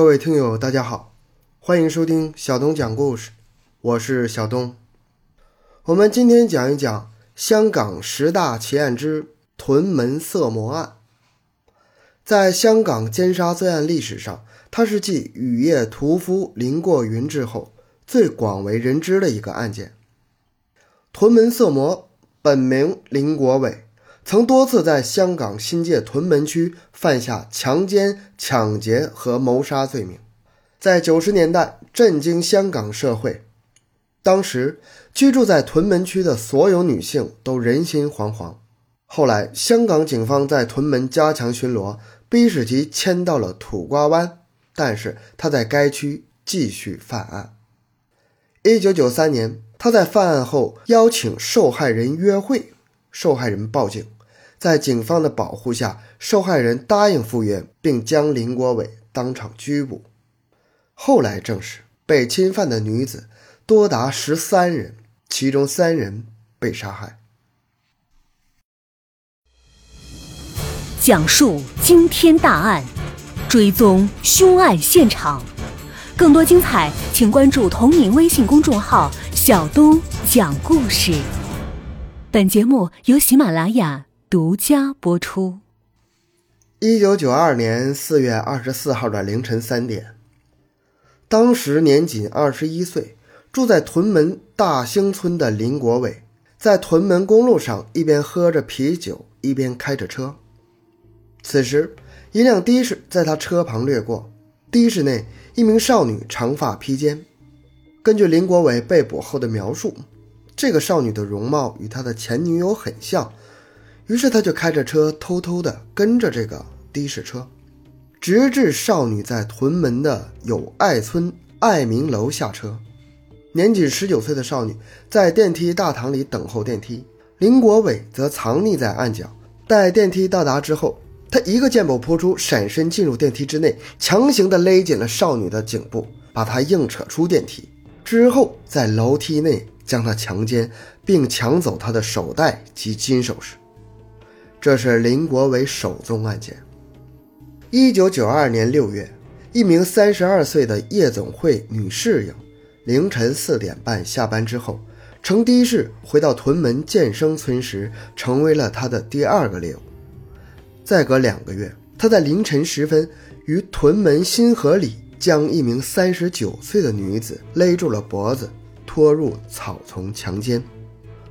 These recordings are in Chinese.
各位听友，大家好，欢迎收听小东讲故事，我是小东。我们今天讲一讲香港十大奇案之屯门色魔案。在香港奸杀罪案历史上，它是继雨夜屠夫林过云之后最广为人知的一个案件。屯门色魔本名林国伟。曾多次在香港新界屯门区犯下强奸、抢劫和谋杀罪名，在九十年代震惊香港社会。当时居住在屯门区的所有女性都人心惶惶。后来，香港警方在屯门加强巡逻，逼使其迁到了土瓜湾，但是他在该区继续犯案。一九九三年，他在犯案后邀请受害人约会。受害人报警，在警方的保护下，受害人答应赴约，并将林国伟当场拘捕。后来证实，被侵犯的女子多达十三人，其中三人被杀害。讲述惊天大案，追踪凶案现场，更多精彩，请关注同名微信公众号“小东讲故事”。本节目由喜马拉雅独家播出。一九九二年四月二十四号的凌晨三点，当时年仅二十一岁，住在屯门大兴村的林国伟，在屯门公路上一边喝着啤酒，一边开着车。此时，一辆的士在他车旁掠过，的士内一名少女长发披肩。根据林国伟被捕后的描述。这个少女的容貌与他的前女友很像，于是他就开着车偷偷地跟着这个的士车，直至少女在屯门的友爱村爱民楼下车。年仅十九岁的少女在电梯大堂里等候电梯，林国伟则藏匿在暗角。待电梯到达之后，他一个箭步扑出，闪身进入电梯之内，强行地勒紧了少女的颈部，把她硬扯出电梯。之后在楼梯内。将她强奸，并抢走她的手袋及金首饰，这是林国伟首宗案件。一九九二年六月，一名三十二岁的夜总会女侍应，凌晨四点半下班之后，乘的士回到屯门建生村时，成为了他的第二个猎物。再隔两个月，他在凌晨时分于屯门新河里将一名三十九岁的女子勒住了脖子。拖入草丛强奸，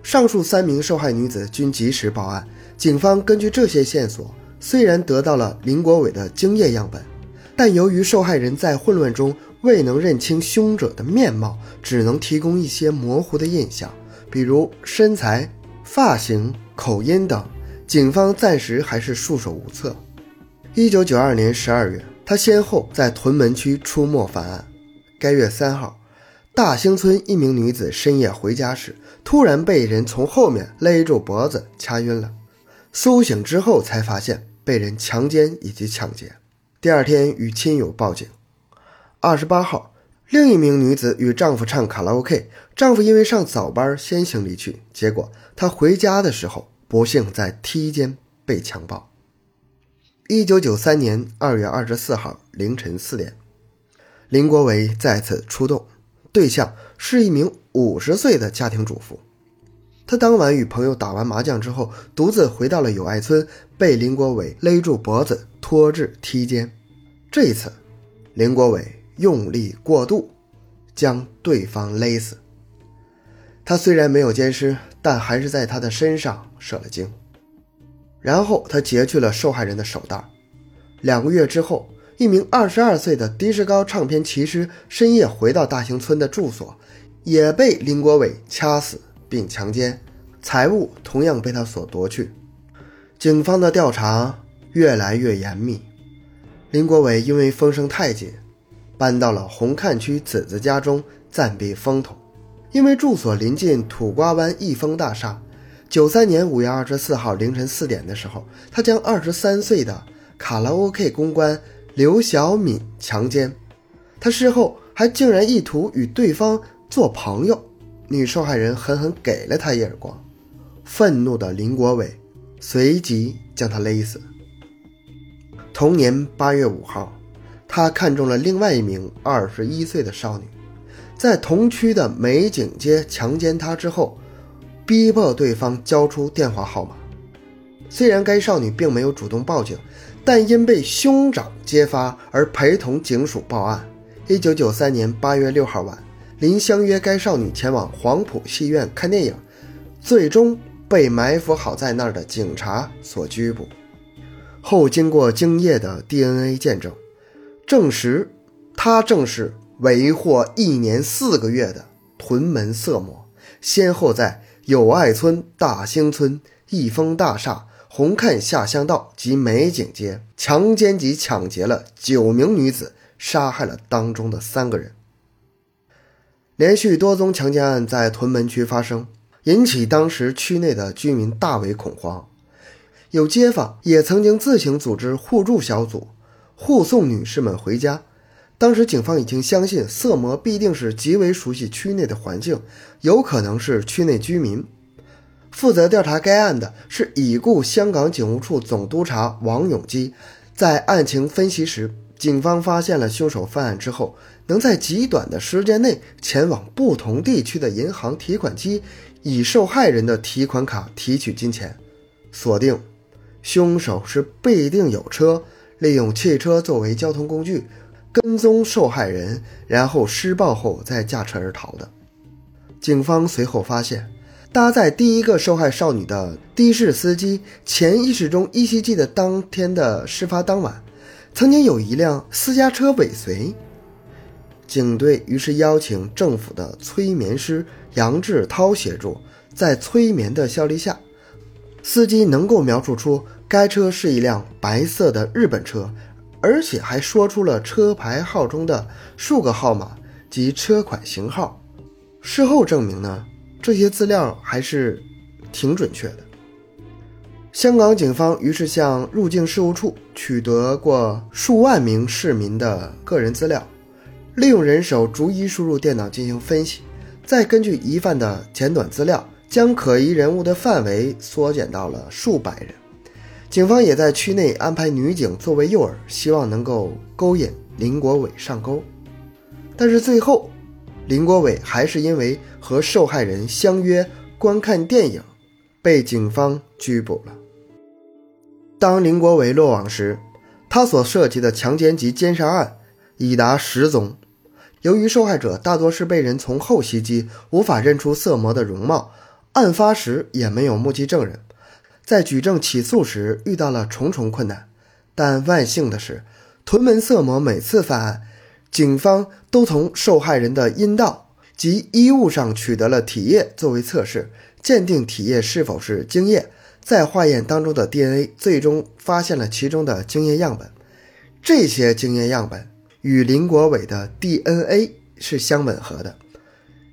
上述三名受害女子均及时报案。警方根据这些线索，虽然得到了林国伟的精液样本，但由于受害人在混乱中未能认清凶者的面貌，只能提供一些模糊的印象，比如身材、发型、口音等。警方暂时还是束手无策。一九九二年十二月，他先后在屯门区出没犯案。该月三号。大兴村一名女子深夜回家时，突然被人从后面勒住脖子，掐晕了。苏醒之后才发现被人强奸以及抢劫。第二天与亲友报警。二十八号，另一名女子与丈夫唱卡拉 OK，丈夫因为上早班先行离去，结果她回家的时候不幸在梯间被强暴。一九九三年二月二十四号凌晨四点，林国伟再次出动。对象是一名五十岁的家庭主妇，她当晚与朋友打完麻将之后，独自回到了友爱村，被林国伟勒住脖子，拖至梯间。这一次，林国伟用力过度，将对方勒死。他虽然没有奸尸，但还是在他的身上射了精。然后他劫去了受害人的手袋。两个月之后。一名二十二岁的的士高唱片骑师深夜回到大兴村的住所，也被林国伟掐死并强奸，财物同样被他所夺去。警方的调查越来越严密。林国伟因为风声太紧，搬到了红磡区子子家中暂避风头。因为住所临近土瓜湾益丰大厦，九三年五月二十四号凌晨四点的时候，他将二十三岁的卡拉 OK 公关。刘小敏强奸，他事后还竟然意图与对方做朋友，女受害人狠狠给了他一耳光，愤怒的林国伟随即将他勒死。同年八月五号，他看中了另外一名二十一岁的少女，在同区的美景街强奸她之后，逼迫对方交出电话号码。虽然该少女并没有主动报警，但因被兄长揭发而陪同警署报案。一九九三年八月六号晚，林相约该少女前往黄埔戏院看电影，最终被埋伏好在那儿的警察所拘捕。后经过精液的 DNA 见证，证实他正是为祸一年四个月的屯门色魔，先后在友爱村、大兴村、益丰大厦。红磡下乡道及美景街强奸及抢劫了九名女子，杀害了当中的三个人。连续多宗强奸案在屯门区发生，引起当时区内的居民大为恐慌。有街坊也曾经自行组织互助小组，护送女士们回家。当时警方已经相信色魔必定是极为熟悉区内的环境，有可能是区内居民。负责调查该案的是已故香港警务处总督察王永基。在案情分析时，警方发现了凶手犯案之后能在极短的时间内前往不同地区的银行提款机，以受害人的提款卡提取金钱。锁定凶手是必定有车，利用汽车作为交通工具跟踪受害人，然后施暴后再驾车而逃的。警方随后发现。搭载第一个受害少女的的士司机，潜意识中依稀记得当天的事发当晚，曾经有一辆私家车尾随。警队于是邀请政府的催眠师杨志涛协助，在催眠的效力下，司机能够描述出该车是一辆白色的日本车，而且还说出了车牌号中的数个号码及车款型号。事后证明呢？这些资料还是挺准确的。香港警方于是向入境事务处取得过数万名市民的个人资料，利用人手逐一输入电脑进行分析，再根据疑犯的简短资料，将可疑人物的范围缩减到了数百人。警方也在区内安排女警作为诱饵，希望能够勾引林国伟上钩。但是最后。林国伟还是因为和受害人相约观看电影，被警方拘捕了。当林国伟落网时，他所涉及的强奸及奸杀案已达十宗。由于受害者大多是被人从后袭击，无法认出色魔的容貌，案发时也没有目击证人，在举证起诉时遇到了重重困难。但万幸的是，屯门色魔每次犯案。警方都从受害人的阴道及衣物上取得了体液作为测试，鉴定体液是否是精液，在化验当中的 DNA，最终发现了其中的精液样本。这些精液样本与林国伟的 DNA 是相吻合的，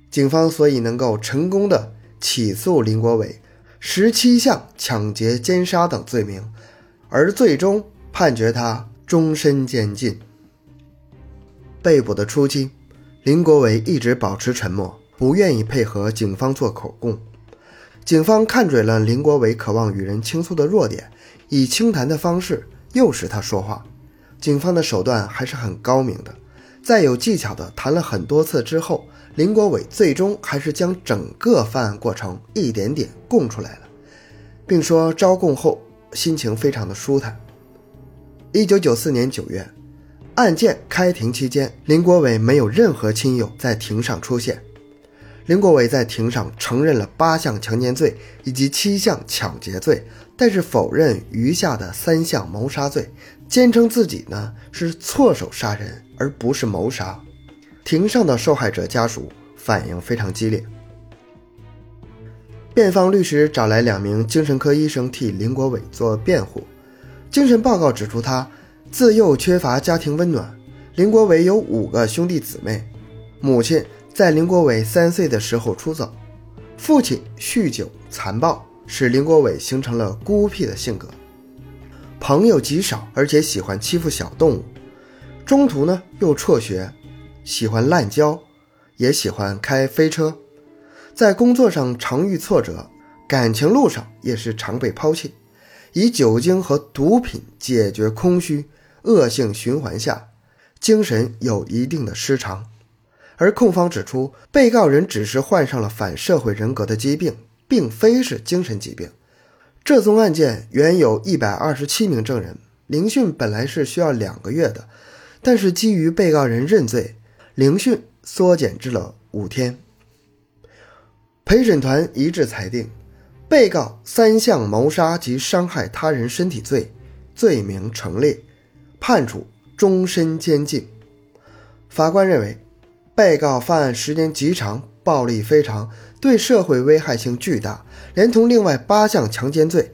警方所以能够成功的起诉林国伟十七项抢劫、奸杀等罪名，而最终判决他终身监禁。被捕的初期，林国伟一直保持沉默，不愿意配合警方做口供。警方看准了林国伟渴望与人倾诉的弱点，以轻谈的方式诱使他说话。警方的手段还是很高明的，在有技巧的谈了很多次之后，林国伟最终还是将整个犯案过程一点点供出来了，并说招供后心情非常的舒坦。一九九四年九月。案件开庭期间，林国伟没有任何亲友在庭上出现。林国伟在庭上承认了八项强奸罪以及七项抢劫罪，但是否认余下的三项谋杀罪，坚称自己呢是错手杀人而不是谋杀。庭上的受害者家属反应非常激烈。辩方律师找来两名精神科医生替林国伟做辩护，精神报告指出他。自幼缺乏家庭温暖，林国伟有五个兄弟姊妹，母亲在林国伟三岁的时候出走，父亲酗酒残暴，使林国伟形成了孤僻的性格，朋友极少，而且喜欢欺负小动物，中途呢又辍学，喜欢滥交，也喜欢开飞车，在工作上常遇挫折，感情路上也是常被抛弃，以酒精和毒品解决空虚。恶性循环下，精神有一定的失常。而控方指出，被告人只是患上了反社会人格的疾病，并非是精神疾病。这宗案件原有一百二十七名证人，聆讯本来是需要两个月的，但是基于被告人认罪，聆讯缩减至了五天。陪审团一致裁定，被告三项谋杀及伤害他人身体罪罪名成立，判处终身监禁。法官认为。被告犯案时间极长，暴力非常，对社会危害性巨大，连同另外八项强奸罪，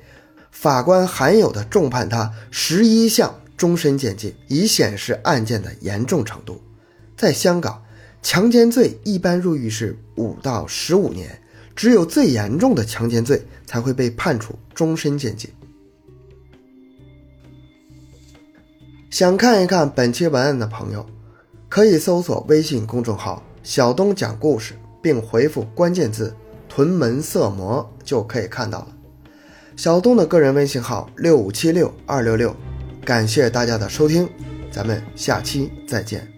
法官含有的重判他十一项终身监禁，以显示案件的严重程度。在香港，强奸罪一般入狱是五到十五年，只有最严重的强奸罪才会被判处终身监禁。想看一看本期文案的朋友。可以搜索微信公众号“小东讲故事”，并回复关键字“屯门色魔”就可以看到了。小东的个人微信号六五七六二六六，感谢大家的收听，咱们下期再见。